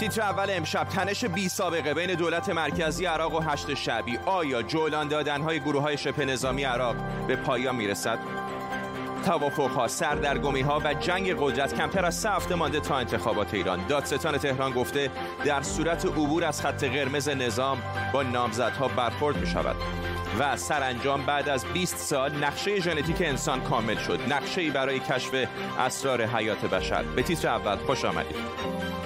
تیتر اول امشب تنش بی سابقه بین دولت مرکزی عراق و هشت شعبی آیا جولان دادن های گروه های شبه نظامی عراق به پایان می‌رسد؟ توافق ها، سردرگمی ها و جنگ قدرت کمتر از سه هفته مانده تا انتخابات ایران. دادستان تهران گفته در صورت عبور از خط قرمز نظام با نامزدها برخورد می شود. و سرانجام بعد از 20 سال نقشه ژنتیک انسان کامل شد. نقشه ای برای کشف اسرار حیات بشر. به تیتر اول خوش آمدید.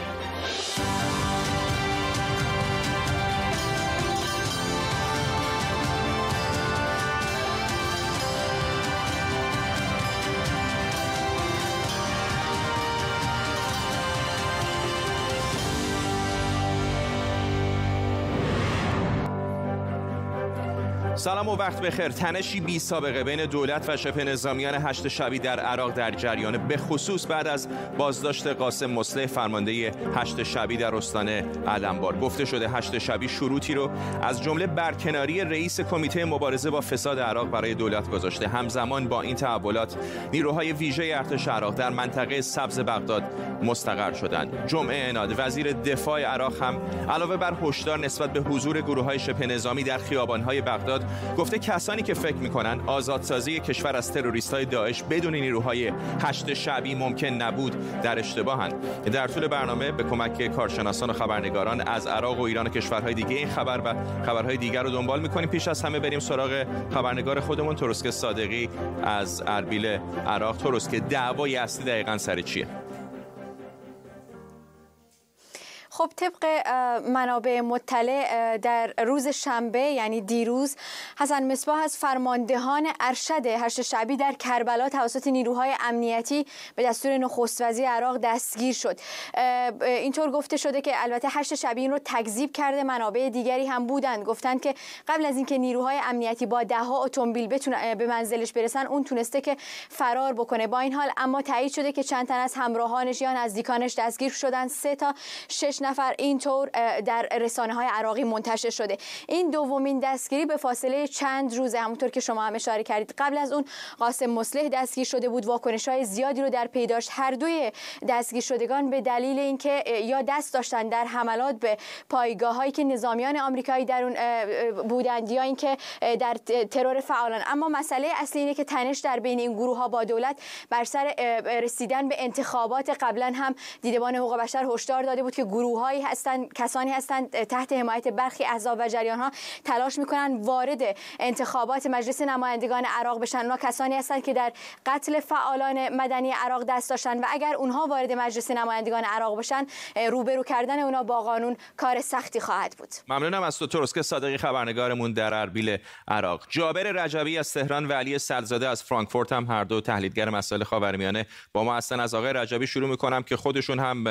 سلام و وقت بخیر. تنشی بی سابقه بین دولت و شبه نظامیان هشت شبی در عراق در جریان به خصوص بعد از بازداشت قاسم مسلح فرمانده هشت شبی در استان علمبار. گفته شده هشت شبی شروطی رو از جمله برکناری رئیس کمیته مبارزه با فساد عراق برای دولت گذاشته. همزمان با این تحولات نیروهای ویژه ارتش عراق در منطقه سبز بغداد مستقر شدند. جمعه اناد وزیر دفاع عراق هم علاوه بر هشدار نسبت به حضور گروه های شبه نظامی در خیابان‌های بغداد گفته کسانی که فکر می‌کنن آزادسازی کشور از تروریست های داعش بدون نیروهای هشت شعبی ممکن نبود در اشتباهند در طول برنامه به کمک کارشناسان و خبرنگاران از عراق و ایران و کشورهای دیگه این خبر و خبرهای دیگر رو دنبال می‌کنیم. پیش از همه بریم سراغ خبرنگار خودمون تروسک صادقی از اربیل عراق. تروسک دعوای اصلی دقیقا سر چیه؟ خب طبق منابع مطلع در روز شنبه یعنی دیروز حسن مصباح از فرماندهان ارشد هشت شعبی در کربلا توسط نیروهای امنیتی به دستور نخست وزیر عراق دستگیر شد. اینطور گفته شده که البته هشت شعبی این رو تکذیب کرده منابع دیگری هم بودند. گفتند که قبل از اینکه نیروهای امنیتی با ده ها اتومبیل به منزلش برسن اون تونسته که فرار بکنه. با این حال اما تایید شده که چند تن از همراهانش یا نزدیکانش دستگیر شدن. سه تا شش نفر اینطور در رسانه های عراقی منتشر شده. این دومین دستگیری به فاصله چند روزه همونطور که شما هم اشاره کردید. قبل از اون قاسم مصلح دستگیر شده بود. واکنش های زیادی رو در پی داشت. هر دوی دستگیر شدگان به دلیل اینکه یا دست داشتن در حملات به پایگاه هایی که نظامیان آمریکایی در اون بودند یا اینکه در ترور فعالان. اما مسئله اصلی اینه که تنش در بین این گروه ها با دولت بر سر رسیدن به انتخابات قبلا هم دیدبان حقوق بشر هشدار داده بود که گروه هایی هستند کسانی هستند تحت حمایت برخی احزاب و جریان ها تلاش می‌کنن وارد انتخابات مجلس نمایندگان عراق بشن. اونا کسانی هستند که در قتل فعالان مدنی عراق دست داشتن و اگر اونها وارد مجلس نمایندگان عراق بشن روبرو کردن اونا با قانون کار سختی خواهد بود. ممنونم از تو ترسک صادقی خبرنگارمون در اربیل عراق. جابر رجبی از تهران و علی سرزاده از فرانکفورت هم هر دو تحلیلگر مسائل خاورمیانه با ما هستن. از آقای رجبی شروع می‌کنم که خودشون هم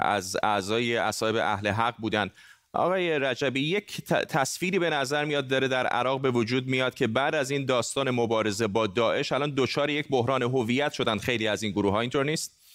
از اعضای اصحاب اهل حق بودند. آقای رجبی یک تصویری به نظر میاد داره در عراق به وجود میاد که بعد از این داستان مبارزه با داعش الان دچار یک بحران هویت شدن خیلی از این گروه ها اینطور نیست؟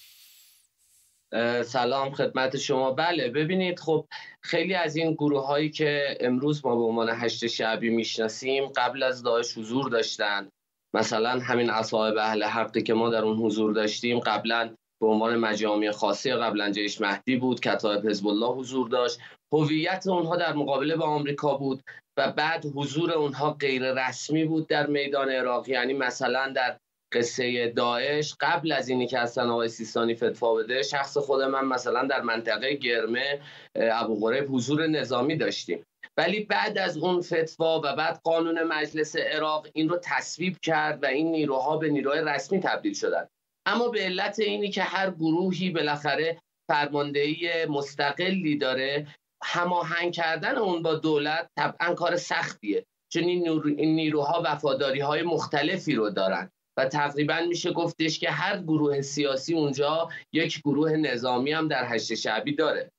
سلام خدمت شما. بله ببینید خب خیلی از این گروه هایی که امروز ما به عنوان هشت شعبی می‌شناسیم قبل از داعش حضور داشتند مثلا همین اصحاب اهل حقی که ما در اون حضور داشتیم قبلا به عنوان مجامع خاصی قبلا جیش مهدی بود کتایب حزب الله حضور داشت. هویت اونها در مقابله با آمریکا بود و بعد حضور اونها غیر رسمی بود در میدان عراق. یعنی مثلا در قصه داعش قبل از اینی که اصلا آقای سیستانی فتوا بده شخص خود من مثلا در منطقه گرمه ابو غریب حضور نظامی داشتیم. ولی بعد از اون فتوا و بعد قانون مجلس عراق این رو تصویب کرد و این نیروها به نیروهای رسمی تبدیل شدند اما به علت اینی که هر گروهی بالاخره فرماندهی مستقلی داره هماهنگ کردن اون با دولت طبعا کار سختیه چون این نیروها وفاداری های مختلفی رو دارن. و تقریبا میشه گفتش که هر گروه سیاسی اونجا یک گروه نظامی هم در هشت شعبی داره.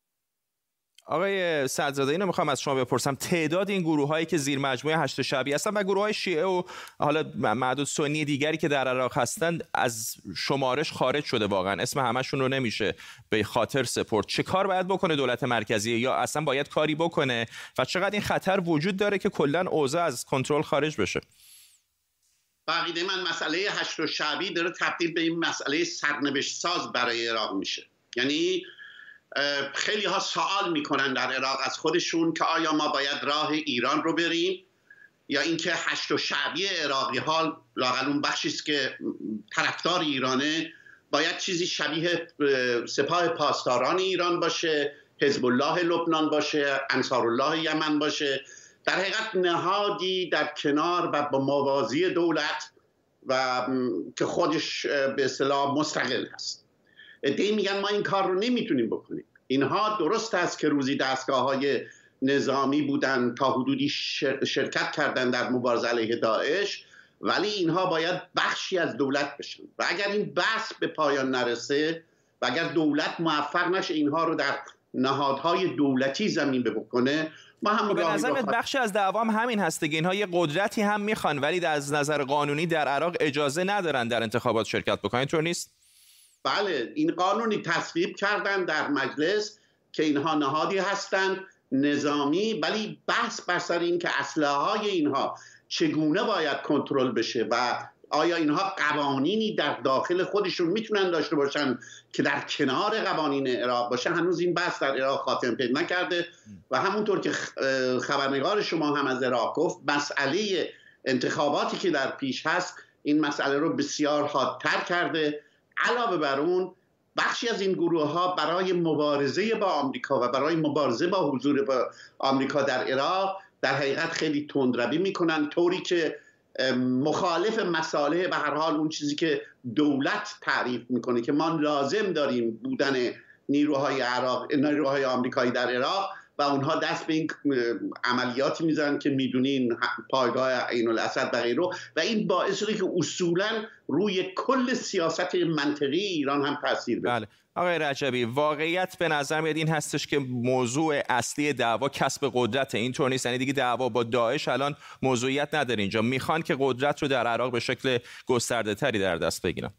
آقای صدرزاده اینو می‌خوام از شما بپرسم. تعداد این گروه هایی که زیر مجموعه هشت شعبی هستن و گروه های شیعه و حالا معدود سنی دیگری که در عراق هستند از شمارش خارج شده واقعا. اسم همشون رو نمیشه به خاطر سپورت چه کار باید بکنه دولت مرکزی؟ یا اصلا باید کاری بکنه؟ و چقدر این خطر وجود داره که کلا اوضاع از کنترل خارج بشه؟ بقیده من مسئله هشت شعبی داره تبدیل به این مسئله سرنوشت ساز برای عراق میشه. یعنی خیلی ها سوال می‌کنن در عراق از خودشون که آیا ما باید راه ایران رو بریم یا اینکه هشت و شعبی عراقی ها لاقل اون بخشی است که طرفدار ایرانه باید چیزی شبیه سپاه پاسداران ایران باشه حزب الله لبنان باشه انصار الله یمن باشه. در حقیقت نهادی در کنار و با موازی دولت و که خودش به اصطلاح مستقل هست. ادهی میگن ما این کار رو نمی‌تونیم بکنیم. اینها درست است که روزی دستگاه های نظامی بودن تا حدودی شرکت کردن در مبارزه علیه داعش ولی اینها باید بخشی از دولت بشن. و اگر این بحث به پایان نرسه و اگر دولت موفق نشه اینها رو در نهادهای دولتی زمین بکنه ما هم به نظر بخشی از دعوام همین هست که اینها یه قدرتی هم می‌خوان ولی از نظر قانونی در عراق اجازه ندارن در انتخابات شرکت بکنن. طور نیست؟ بله این قانونی تصویب کردن در مجلس که اینها نهادی هستند نظامی ولی بحث بر سر این که اسلحه های اینها چگونه باید کنترل بشه و آیا اینها قوانینی در داخل خودشون می‌تونن داشته باشن که در کنار قوانین عراق باشه؟ هنوز این بحث در عراق خاتم پیدا نکرده. و همونطور که خبرنگار شما هم از عراق گفت مسئله انتخاباتی که در پیش هست این مسئله رو بسیار حادتر کرده. علاوه بر اون بخشی از این گروه ها برای مبارزه با آمریکا و برای مبارزه با حضور با آمریکا در عراق در حقیقت خیلی تندروی می‌کنن طوری که مخالف مساله به هر حال اون چیزی که دولت تعریف می‌کنه که ما لازم داریم بودن نیروهای عراق نیروهای آمریکایی در عراق اونها دست به این عملیاتی می‌زنن که می‌دونین پایگاه عین الاسد و غیره و این باعث شده که اصولا روی کل سیاست منطقی ایران هم تاثیر بده. بله. آقای رجبی واقعیت به نظر میاد این هستش که موضوع اصلی دعوا کسب قدرت اینطور نیست. یعنی دیگه دعوا با داعش الان موضوعیت نداره اینجا. می‌خوان که قدرت رو در عراق به شکل گسترده تری در دست بگیرن.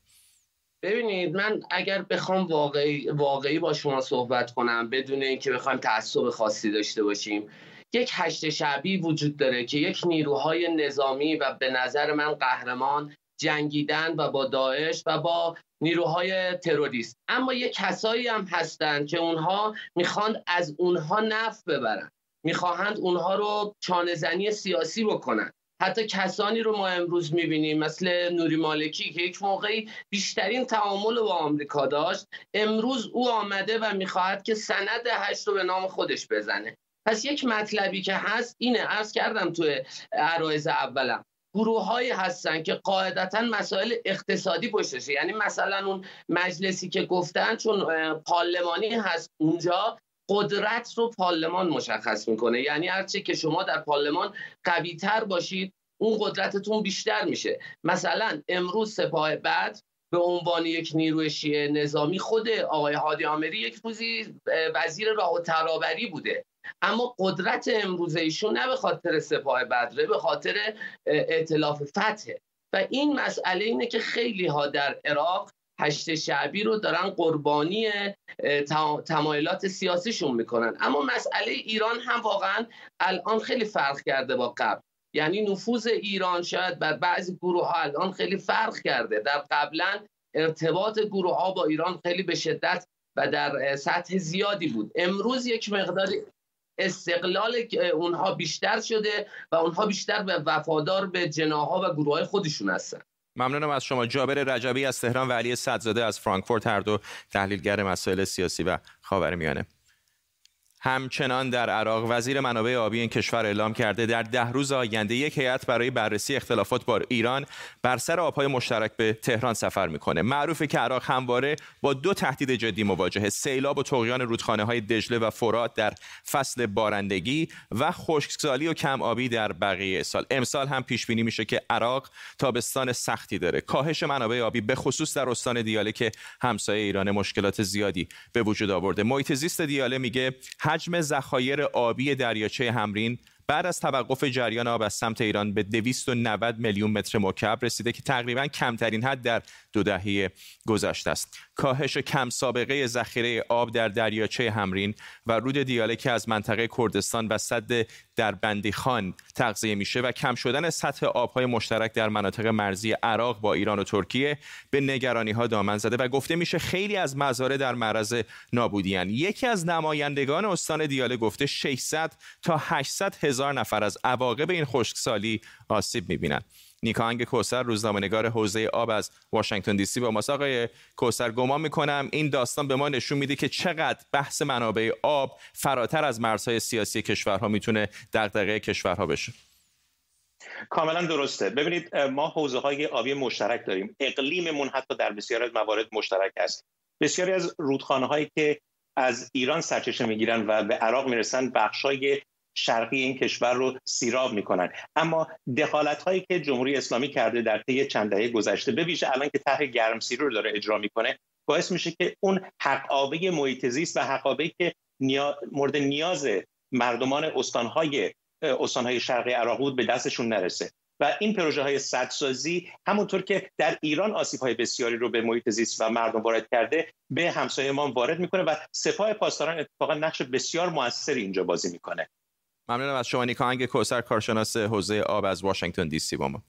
ببینید من اگر بخوام واقعی, واقعی با شما صحبت کنم بدون اینکه بخوایم تعصب خاصی داشته باشیم یک هشت شعبی وجود داره که یک نیروهای نظامی و به نظر من قهرمان جنگیدن و با داعش و با نیروهای تروریست. اما یک کسایی هم هستند که اونها می‌خواند از اونها نف ببرن. می‌خواهند اونها رو چانهزنی سیاسی بکنن. حتی کسانی رو ما امروز می‌بینیم مثل نوری مالکی که یک موقعی بیشترین تعامل با آمریکا داشت امروز او آمده و می‌خواهد که سند هشت رو به نام خودش بزنه. پس یک مطلبی که هست اینه ارز کردم توی عرایز اولم گروه هایی هستن که قاعدتا مسائل اقتصادی پشتشه. یعنی مثلا اون مجلسی که گفتن چون پارلمانی هست اونجا قدرت رو پارلمان مشخص می‌کنه. یعنی هرچه که شما در پارلمان قوی تر باشید اون قدرتتون بیشتر میشه. مثلا امروز سپاه بعد به عنوان یک نیروی شیعه نظامی خود آقای هادی آمری یک روزی وزیر راه و ترابری بوده. اما قدرت امروز ایشون نه به خاطر سپاه بدره به خاطر ائتلاف فتحه و این مسئله اینه که خیلی ها در عراق هشت شعبی رو دارن قربانی تمایلات سیاسیشون می‌کنن. اما مسئله ایران هم واقعا الان خیلی فرق کرده با قبل. یعنی نفوذ ایران شاید بر بعضی گروه ها الان خیلی فرق کرده. در قبلا ارتباط گروه ها با ایران خیلی به شدت و در سطح زیادی بود. امروز یک مقدار استقلال اونها بیشتر شده و اونها بیشتر به وفادار به جناها و گروه های خودشون هستن. ممنونم از شما. جابر رجبی از تهران و علی صدزاده از فرانکفورت هر دو تحلیلگر مسائل سیاسی و خاورمیانه. همچنان در عراق وزیر منابع آبی این کشور اعلام کرده در ده روز آینده یک هیئت برای بررسی اختلافات با ایران بر سر آبهای مشترک به تهران سفر می‌کنه. معروفه که عراق همواره با دو تهدید جدی مواجهه سیلاب و طغیان رودخانه های دجله و فرات در فصل بارندگی و خشکسالی و کم آبی در بقیه سال. امسال هم پیش بینی میشه که عراق تابستان سختی داره. کاهش منابع آبی به خصوص در استان دیاله که همسایه ایران مشکلات زیادی به وجود آورده. محیط زیست دیاله میگه حجم ذخایر آبی دریاچه همرین بعد از توقف جریان آب از سمت ایران به 290 میلیون متر مکعب رسیده که تقریبا کمترین حد در دو دهه گذشته است. کاهش کم سابقه ذخیره آب در دریاچه همرین و رود دیاله که از منطقه کردستان و صد در بندیخان تغذیه میشه و کم شدن سطح آبهای مشترک در مناطق مرزی عراق با ایران و ترکیه به نگرانی ها دامن زده و گفته میشه خیلی از مزارع در معرض نابودیان یکی از نمایندگان استان دیاله گفته 600 تا 800 هزار نفر از عواقب این خشکسالی آسیب می‌بینند. نیکانگ کوسر روزنامه‌نگار حوزه آب از واشنگتن دی سی با ماست. آقای کوسر گمان می‌کنم این داستان به ما نشون میده که چقدر بحث منابع آب فراتر از مرزهای سیاسی کشورها می‌تونه دغدغه کشورها بشه. کاملا درسته. ببینید ما حوزه های آبی مشترک داریم. اقلیممون حتی در بسیاری از موارد مشترک است. بسیاری از رودخانه هایی که از ایران سرچشمه می‌گیرن و به عراق می‌رسن بخشای شرقی این کشور رو سیراب می‌کنن. اما دخالت هایی که جمهوری اسلامی کرده در طی چند دهه گذشته به ویژه الان که طرح گرمسیری رو داره اجرا می‌کنه باعث میشه که اون حقابه محیط زیست و حقابه که مورد نیاز مردمان استانهای استانهای شرقی عراق بود به دستشون نرسه. و این پروژه های سدسازی همونطور که در ایران آسیب های بسیاری رو به محیط زیست و مردم وارد کرده به همسایه ما وارد می‌کنه و سپاه پاسداران اتفاقا نقش بسیار موثری اینجا بازی می‌کنه. ممنونم از شما نیکا کوسر کارشناس حوزه آب از واشنگتن دی سی. با ما.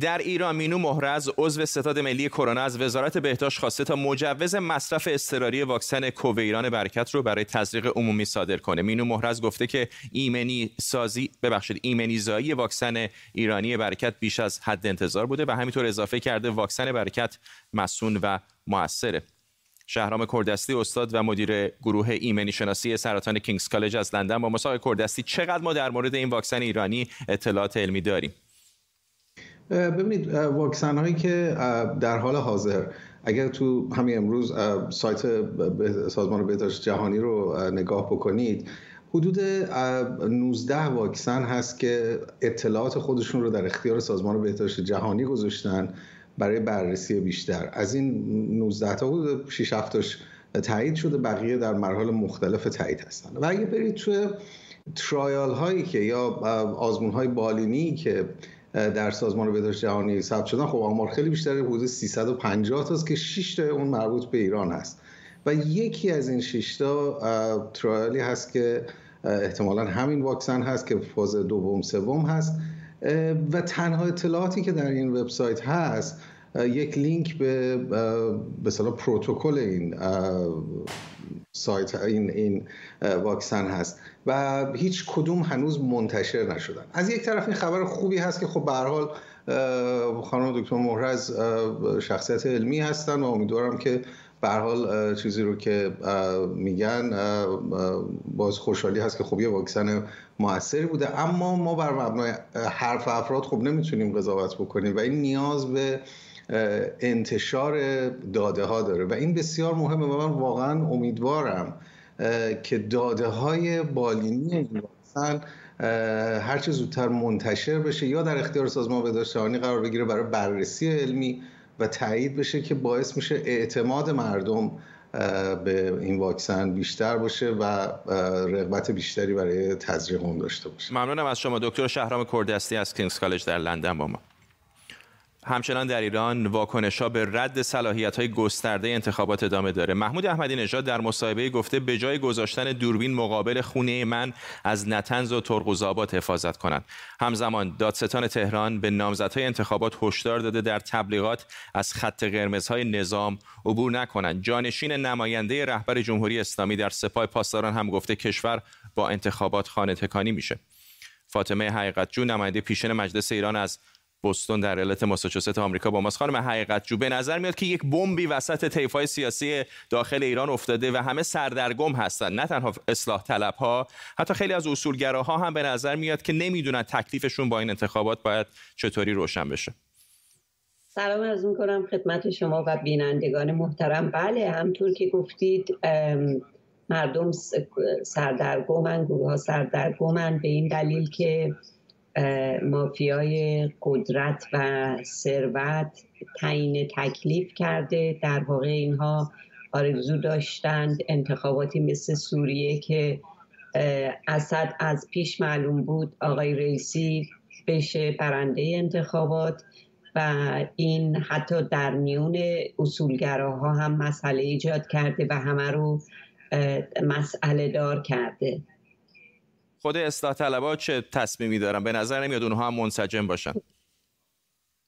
در ایران مینو مهرز عضو ستاد ملی کرونا از وزارت بهداشت خواسته تا مجوز مصرف اضطراری واکسن کوویران برکت رو برای تزریق عمومی صادر کنه. مینو مهرز گفته که ایمنی سازی ببخشید ایمنی زایی واکسن ایرانی برکت بیش از حد انتظار بوده و همینطور اضافه کرده واکسن برکت مسون و موثره. شهرام کردستی استاد و مدیر گروه ایمنی شناسی سرطان کینگز کالج از لندن. با مساق کردستی چقدر ما در مورد این واکسن ایرانی اطلاعات علمی داریم؟ ببینید واکسن هایی که در حال حاضر اگر تو همین امروز سایت سازمان بهداشت جهانی رو نگاه بکنید حدود 19 واکسن هست که اطلاعات خودشون رو در اختیار سازمان بهداشت جهانی گذاشتن. برای بررسی بیشتر. از این 19 تا حدود 6 هفتاش تایید شده بقیه در مراحل مختلف تایید هستن. و اگه برید توی ترایال هایی که یا آزمون های بالینی که در سازمان بهداشت جهانی ثبت شدن خب آمار خیلی بیشتره حدود 350 تاست که 6 تا اون مربوط به ایران هست. و یکی از این 6 تا ترایالی هست که احتمالا همین واکسن هست که فاز دوم سوم هست. و تنها اطلاعاتی که در این وبسایت هست یک لینک به به پروتکل این سایت این این واکسن هست و هیچ کدوم هنوز منتشر نشدن. از یک طرف این خبر خوبی هست که خب به حال خانم دکتر مهرز شخصیت علمی هستن و امیدوارم که به حال چیزی رو که میگن باز خوشحالی هست که خب یه واکسن موثری بوده. اما ما بر مبنای حرف افراد خب نمی‌تونیم قضاوت بکنیم و این نیاز به انتشار داده ها داره. و این بسیار مهمه و من واقعا امیدوارم که داده های بالینی این واکسن هرچه زودتر منتشر بشه یا در اختیار سازمان بهداشت جهانی قرار بگیره برای بررسی علمی و تایید بشه که باعث میشه اعتماد مردم به این واکسن بیشتر باشه و رغبت بیشتری برای تزریق اون داشته باشه. ممنونم از شما. دکتر شهرام کردستی از کینگز کالج در لندن با ما. همچنان در ایران واکنش ها به رد صلاحیت های گسترده انتخابات ادامه داره. محمود احمدی نژاد در مصاحبه گفته به جای گذاشتن دوربین مقابل خونه من از نتنز و ترقوزآباد حفاظت کنند. همزمان دادستان تهران به نامزدهای انتخابات هشدار داده در تبلیغات از خط قرمزهای نظام عبور نکنند. جانشین نماینده رهبر جمهوری اسلامی در سپاه پاسداران هم گفته کشور با انتخابات خانه تکانی میشه. فاطمه حقیقتجو نماینده پیشین مجلس ایران از بوستون در ایالت ماساچوست آمریکا با ماست. خانم حقیقت جو به نظر میاد که یک بمبی وسط طیفای سیاسی داخل ایران افتاده و همه سردرگم هستن. نه تنها اصلاح طلب ها حتی خیلی از اصولگراها هم به نظر میاد که نمی‌دونن تکلیفشون با این انتخابات باید چطوری روشن بشه. سلام از اون کنم خدمت شما و بینندگان محترم. بله همطور که گفتید مردم سردرگمن گروه ها سردرگمن به این دلیل که مافیای قدرت و ثروت تعیین تکلیف کرده. در واقع اینها آرزو داشتند انتخاباتی مثل سوریه که اسد از پیش معلوم بود آقای رئیسی بشه برنده انتخابات و این حتی در میون اصولگراها هم مسئله ایجاد کرده و همه رو مسئله دار کرده. خود اصلاح طلبا چه تصمیمی دارن؟ به نظر نمیاد اونها هم منسجم باشن.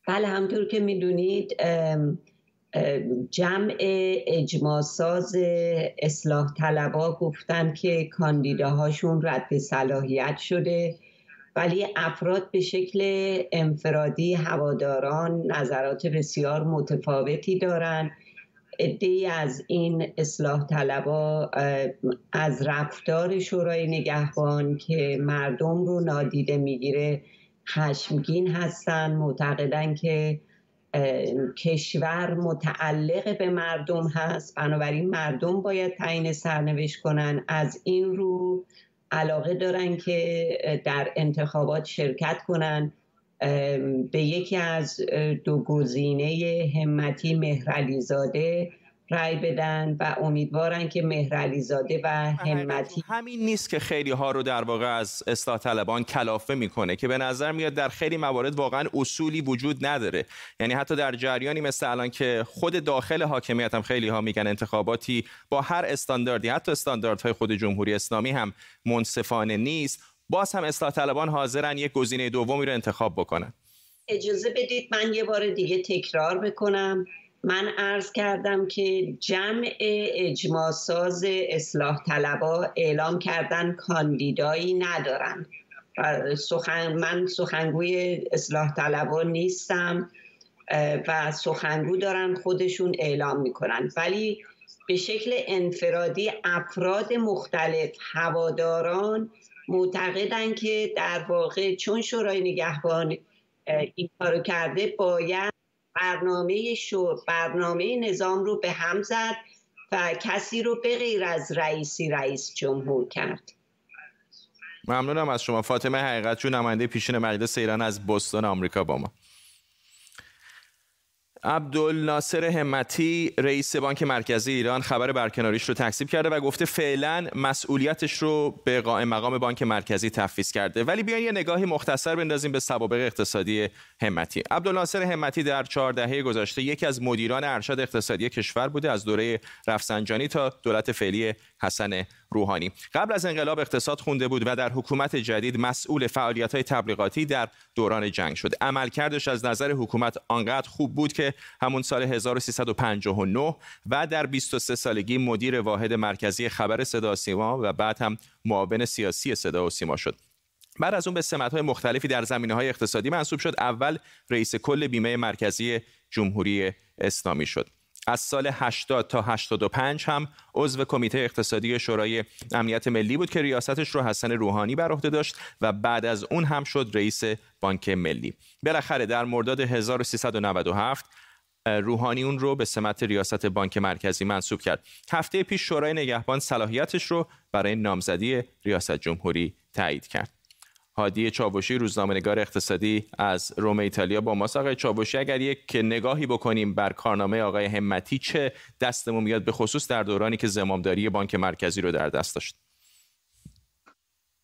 بله همطور که می‌دونید جمع اجماع ساز اصلاح طلبا گفتن که کاندیداهاشون رد صلاحیت شده ولی افراد به شکل انفرادی هواداران نظرات بسیار متفاوتی دارند عده از این اصلاح طلبا از رفتار شورای نگهبان که مردم رو نادیده می‌گیره خشمگین هستن. معتقدن که کشور متعلق به مردم هست. بنابراین مردم باید تعیین سرنوشت کنن. از این رو علاقه دارن که در انتخابات شرکت کنن. به یکی از دو گزینه همتی مهرعلیزاده رای بدن و امیدوارن که مهرعلی زاده و همتی همین نیست که خیلی ها رو در واقع از اصلاح طلبان کلافه می‌کنه که به نظر میاد در خیلی موارد واقعا اصولی وجود نداره. یعنی حتی در جریانی مثل الان که خود داخل حاکمیت هم خیلی ها میگن انتخاباتی با هر استانداردی حتی استانداردهای خود جمهوری اسلامی هم منصفانه نیست. باز هم اصلاح طلبان حاضرن یک گزینه دومی رو انتخاب بکنن. اجازه بدید من یه بار دیگه تکرار بکنم من عرض کردم که جمع اجماع ساز اصلاح طلبا اعلام کردن کاندیدایی ندارن. سخن من سخنگوی اصلاح طلبا نیستم و سخنگو دارن خودشون اعلام می‌کنن. ولی به شکل انفرادی افراد مختلف هواداران معتقدن که در واقع چون شورای نگهبان این کارو کرده باید برنامه شو برنامه نظام رو به هم زد و کسی رو به غیر از رئیسی رئیس جمهور کرد. ممنونم از شما. فاطمه حقیقت چون نماینده پیشین مجلس ایران از بوستون آمریکا با ما. عبدالناصر همتی رئیس بانک مرکزی ایران خبر برکناریش رو تکذیب کرده و گفته فعلا مسئولیتش رو به قائم مقام بانک مرکزی تفویض کرده. ولی بیاین یه نگاهی مختصر بندازیم به سوابق اقتصادی همتی. عبدالناصر همتی در چهار دهه گذشته یکی از مدیران ارشد اقتصادی کشور بوده از دوره رفسنجانی تا دولت فعلی حسن روحانی. قبل از انقلاب اقتصاد خونده بود و در حکومت جدید مسئول فعالیت های تبلیغاتی در دوران جنگ شد. عملکردش از نظر حکومت آنقدر خوب بود که همون سال 1359 و در 23 سالگی مدیر واحد مرکزی خبر صدا سیما و بعد هم معاون سیاسی صدا و سیما شد. بعد از اون به سمت های مختلفی در زمینه های اقتصادی منصوب شد. اول رئیس کل بیمه مرکزی جمهوری اسلامی شد. از سال 80 تا 85 هم عضو کمیته اقتصادی شورای امنیت ملی بود که ریاستش رو حسن روحانی بر عهده داشت و بعد از اون هم شد رئیس بانک ملی. بالاخره در مرداد 1397 روحانی اون رو به سمت ریاست بانک مرکزی منصوب کرد. هفته پیش شورای نگهبان صلاحیتش رو برای نامزدی ریاست جمهوری تایید کرد. هادی چاوشی روزنامه‌نگار اقتصادی از روم ایتالیا با ما آقای چاوشی اگر یک نگاهی بکنیم بر کارنامه آقای همتی چه دستمون میاد به خصوص در دورانی که زمامداری بانک مرکزی رو در دست داشت؟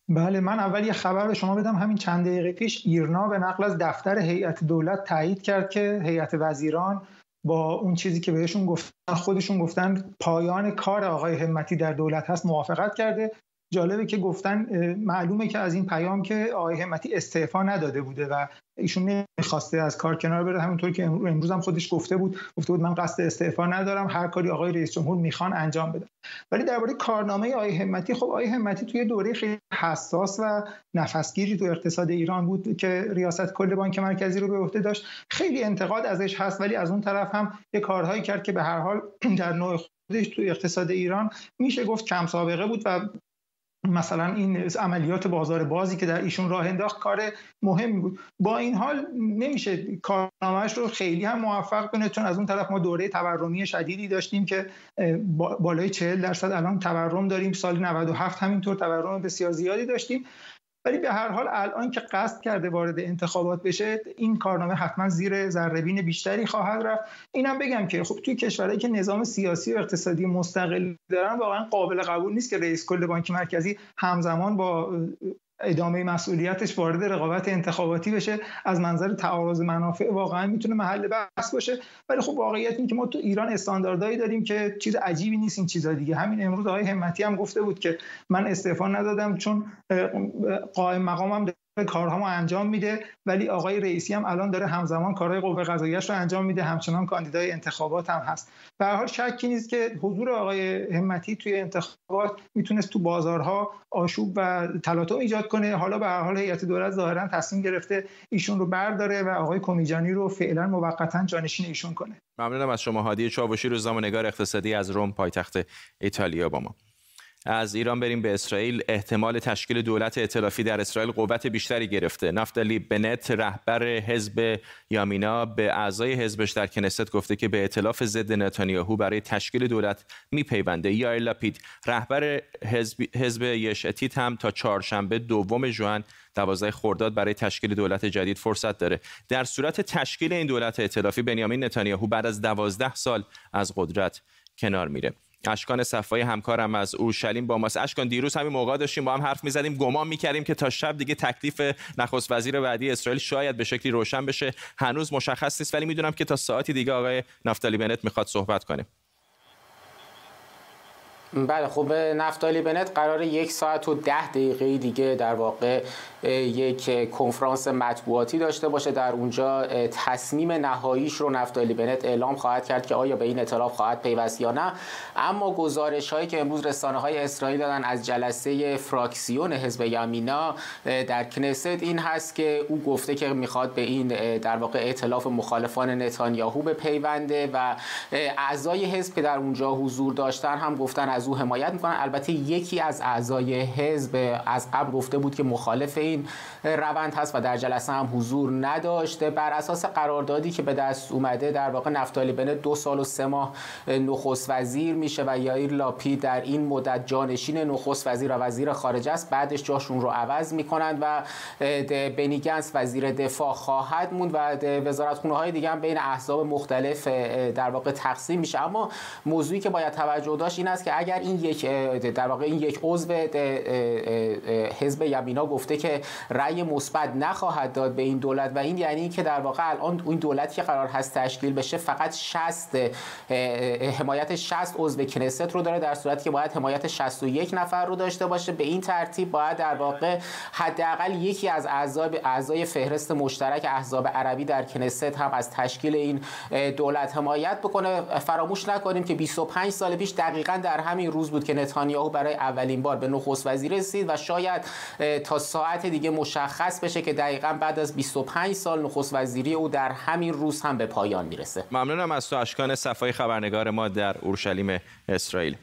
بله من اول یه خبر به شما بدم. همین چند دقیقه پیش ایرنا به نقل از دفتر هیئت دولت تایید کرد که هیئت وزیران با اون چیزی که بهشون گفتن خودشون گفتن پایان کار آقای همتی در دولت هست موافقت کرده. جالبه که گفتن معلومه که از این پیام که آقای همتی استعفا نداده بوده و ایشون نمی‌خواسته از کار کنار بره. همونطور که امروز هم خودش گفته بود گفته بود من قصد استعفا ندارم هر کاری آقای رئیس جمهور می‌خوان انجام بدم. ولی درباره کارنامه آقای همتی خب آقای همتی توی دوره خیلی حساس و نفسگیری تو اقتصاد ایران بود که ریاست کل بانک مرکزی رو به عهده داشت. خیلی انتقاد ازش هست ولی از اون طرف هم یه کارهایی کرد که به هر حال در نوع خودش تو اقتصاد ایران میشه گفت کم سابقه بود و مثلا این عملیات بازار بازی که در ایشون راه انداخت کار مهمی بود. با این حال نمیشه کارنامهش رو خیلی هم موفق کنه چون از اون طرف ما دوره تورمی شدیدی داشتیم که بالای 40 درصد الان تورم داریم. سال 97 همینطور تورم بسیار زیادی داشتیم. ولی به هر حال الان که قصد کرده وارد انتخابات بشه این کارنامه حتما زیر ذرهبین بیشتری خواهد رفت. اینم بگم که خب توی کشورهایی که نظام سیاسی و اقتصادی مستقل دارن واقعا قابل قبول نیست که رئیس کل بانک مرکزی همزمان با ادامه مسئولیتش وارد رقابت انتخاباتی بشه از منظر تعارض منافع واقعا می‌تونه محل بحث باشه. ولی خب واقعیت این که ما تو ایران استانداردهایی داریم که چیز عجیبی نیست این چیزا دیگه. همین امروز آقای همتی هم گفته بود که من استعفا ندادم چون قائم مقامم کارهامو انجام میده ولی آقای رئیسی هم الان داره همزمان کارهای قوه قضاییش رو انجام میده همچنان کاندیدای انتخابات هم هست. به حال شکی نیست که حضور آقای همتی توی انتخابات می‌تونست تو بازارها آشوب و تلاطم ایجاد کنه. حالا به هر حال هیئت دولت ظاهرا تصمیم گرفته ایشون رو برداره و آقای کمیجانی رو فعلا موقتا جانشین ایشون کنه. ممنونم از شما هادی چاوشی روزنامه‌نگار اقتصادی از روم پایتخت ایتالیا با ما. از ایران بریم به اسرائیل. احتمال تشکیل دولت ائتلافی در اسرائیل قوت بیشتری گرفته. نفتالی بنت رهبر حزب یامینا به اعضای حزبش در کنست گفته که به ائتلاف ضد نتانیاهو برای تشکیل دولت میپیونده. یایر لاپید رهبر حزب, حزب یشتیت هم تا چهارشنبه دوم ژوئن دوازده خرداد برای تشکیل دولت جدید فرصت داره. در صورت تشکیل این دولت ائتلافی بنیامین نتانیاهو بعد از دوازده سال از قدرت کنار میره. اشکان صفای همکارم از اورشلیم با ماست. اشکان دیروز همین موقع داشتیم با هم حرف می‌زدیم گمان می‌کردیم که تا شب دیگه تکلیف نخست وزیر بعدی اسرائیل شاید به شکلی روشن بشه. هنوز مشخص نیست ولی می‌دونم که تا ساعتی دیگه آقای نفتالی بنت می‌خواد صحبت کنه بله خب نفتالی بنت قرار یک ساعت و ده دقیقه دیگه در واقع یک کنفرانس مطبوعاتی داشته باشه. در اونجا تصمیم نهاییش رو نفتالی بنت اعلام خواهد کرد که آیا به این اطلاف خواهد پیوست یا نه. اما گزارش هایی که امروز رسانه های اسرائیل دادن از جلسه فراکسیون حزب یمینا در کنست این هست که او گفته که می‌خواد به این در واقع ائتلاف مخالفان نتانیاهو به پیونده و اعضای حزب که در اونجا حضور داشتن هم گفتن از او حمایت می‌کنن. البته یکی از اعضای حزب از قبل گفته بود که مخالف این روند هست و در جلسه هم حضور نداشته. بر اساس قراردادی که به دست اومده در واقع نفتالی بنه دو سال و سه ماه نخست وزیر میشه و یایر لاپی در این مدت جانشین نخست وزیر و وزیر خارجه است. بعدش جاشون رو عوض می‌کنند و بنی گنس وزیر دفاع خواهد موند و وزارتخونه های دیگه هم بین احزاب مختلف در واقع تقسیم میشه. اما موضوعی که باید توجه داشت این است که اگر این یک در واقع این یک عضو حزب یمینا گفته که رأی مثبت نخواهد داد به این دولت و این یعنی که در واقع الان این دولتی که قرار هست تشکیل بشه فقط 60 حمایت 60 عضو کنست رو داره در صورتی که باید حمایت 61 نفر رو داشته باشه. به این ترتیب باید در واقع حداقل یکی از اعضای اعضای فهرست مشترک احزاب عربی در کنست هم از تشکیل این دولت حمایت بکنه. فراموش نکنیم که 25 سال پیش دقیقا در همین روز بود که نتانیاهو برای اولین بار به نخست وزیر رسید و شاید تا ساعت دیگه مشخص بشه که دقیقا بعد از 25 سال نخست وزیری او در همین روز هم به پایان می‌رسه. ممنونم از تو اشکان صفای خبرنگار ما در اورشلیم اسرائیل.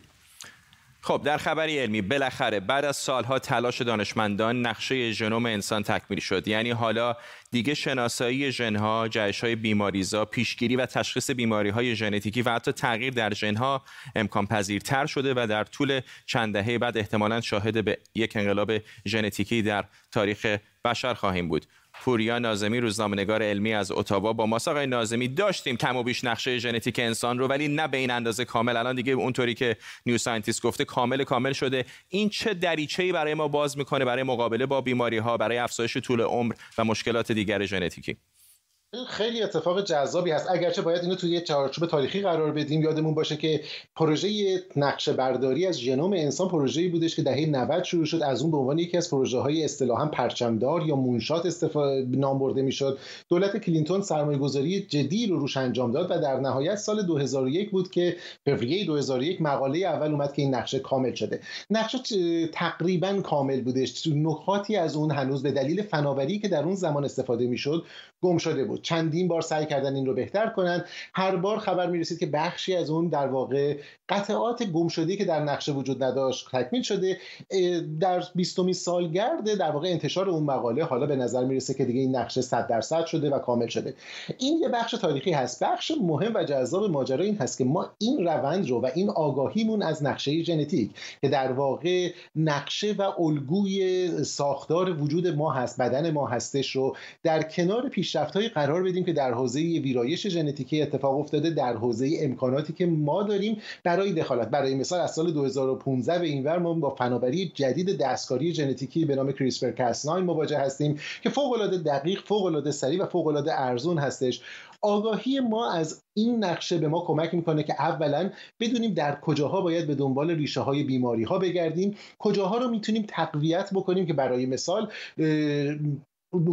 خب در خبری علمی بالاخره بعد از سالها تلاش دانشمندان نقشه ژنوم انسان تکمیل شد. یعنی حالا دیگه شناسایی ژنها جهش‌های بیماریزا پیشگیری و تشخیص بیماری‌های ژنتیکی و حتی تغییر در ژنها امکان پذیرتر شده و در طول چند دهه بعد احتمالاً شاهد به یک انقلاب ژنتیکی در تاریخ بشر خواهیم بود. پوریا نازمی روزنامه‌نگار علمی از اتاوا با ما آقای نازمی. داشتیم کم و بیش نقشه ژنتیک انسان رو ولی نه به این اندازه کامل. الان دیگه اونطوری که نیو ساینتیست گفته کامل کامل شده. این چه دریچه‌ای برای ما باز می‌کنه برای مقابله با بیماری ها برای افزایش طول عمر و مشکلات دیگر ژنتیکی؟ خیلی اتفاق جذابی هست. اگرچه باید اینو توی یه چارچوب تاریخی قرار بدیم یادمون باشه که پروژه نقشه برداری از ژنوم انسان پروژه‌ای بودش که دهه 90 شروع شد. از اون به عنوان یکی از پروژه های اصطلاحا پرچمدار یا مونشات استفاده نام برده می‌شد. دولت کلینتون سرمایه‌گذاری جدی رو روش انجام داد و در نهایت سال 2001 بود که فوریه 2001 مقاله اول اومد که این نقشه کامل شده. نقشه تقریبا کامل بودش. نکاتی از اون هنوز به دلیل فناوری که در اون زمان استفاده می‌شد گم شده بود. چندین بار سعی کردن این رو بهتر کنن. هر بار خبر می‌رسید که بخشی از اون در واقع قطعات گم شده که در نقشه وجود نداشت تکمیل شده. در بیستمی سالگرد در واقع انتشار اون مقاله حالا به نظر می‌رسه که دیگه این نقشه 100 درصد شده و کامل شده. این یه بخش تاریخی هست. بخش مهم و جذاب ماجرا این هست که ما این روند رو و این آگاهیمون از نقشه ژنتیک که در واقع نقشه و الگوی ساختار وجود ما هست بدن ما هستش رو در کنار پیشرفت های قرار بدیم که در حوزه ویرایش ژنتیکی اتفاق افتاده در حوزه امکاناتی که ما داریم برای دخالت. برای مثال از سال 2015 به اینور ما با فناوری جدید دستکاری ژنتیکی به نام کریسپر کاس 9 مواجه هستیم که فوق العاده دقیق فوق العاده سریع و فوق العاده ارزون هستش. آگاهی ما از این نقشه به ما کمک می‌کنه که اولا بدونیم در کجاها باید به دنبال ریشه های بیماری ها بگردیم. کجاها رو می‌تونیم تقویت بکنیم که برای مثال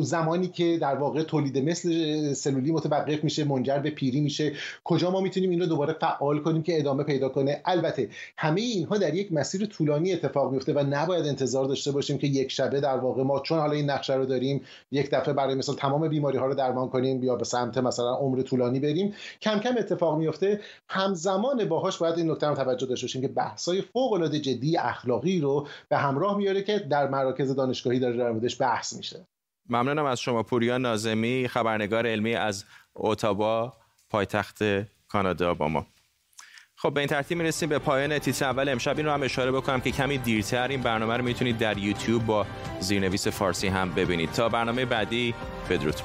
زمانی که در واقع تولید مثل سلولی متوقف میشه منجر به پیری میشه. کجا ما می‌تونیم این رو دوباره فعال کنیم که ادامه پیدا کنه؟ البته همه اینها در یک مسیر طولانی اتفاق میفته و نباید انتظار داشته باشیم که یک شبه در واقع ما چون حالا این نقشه رو داریم یک دفعه برای مثال تمام بیماری ها رو درمان کنیم یا به سمت مثلا عمر طولانی بریم. کم کم اتفاق میفته. همزمان باهاش باید این نکته رو توجه داشته باشیم که بحث‌های فوق العاده جدی اخلاقی رو به همراه میاره که در مراکز دانشگاهی داره در بحث میشه. ممنونم از شما پوریا نازمی خبرنگار علمی از اوتاوا پایتخت کانادا با ما. خب به این ترتیب می‌رسیم به پایان تیتر اول. امشب این رو هم اشاره بکنم که کمی دیرتر این برنامه رو می‌تونید در یوتیوب با زیرنویس فارسی هم ببینید. تا برنامه بعدی بدرود.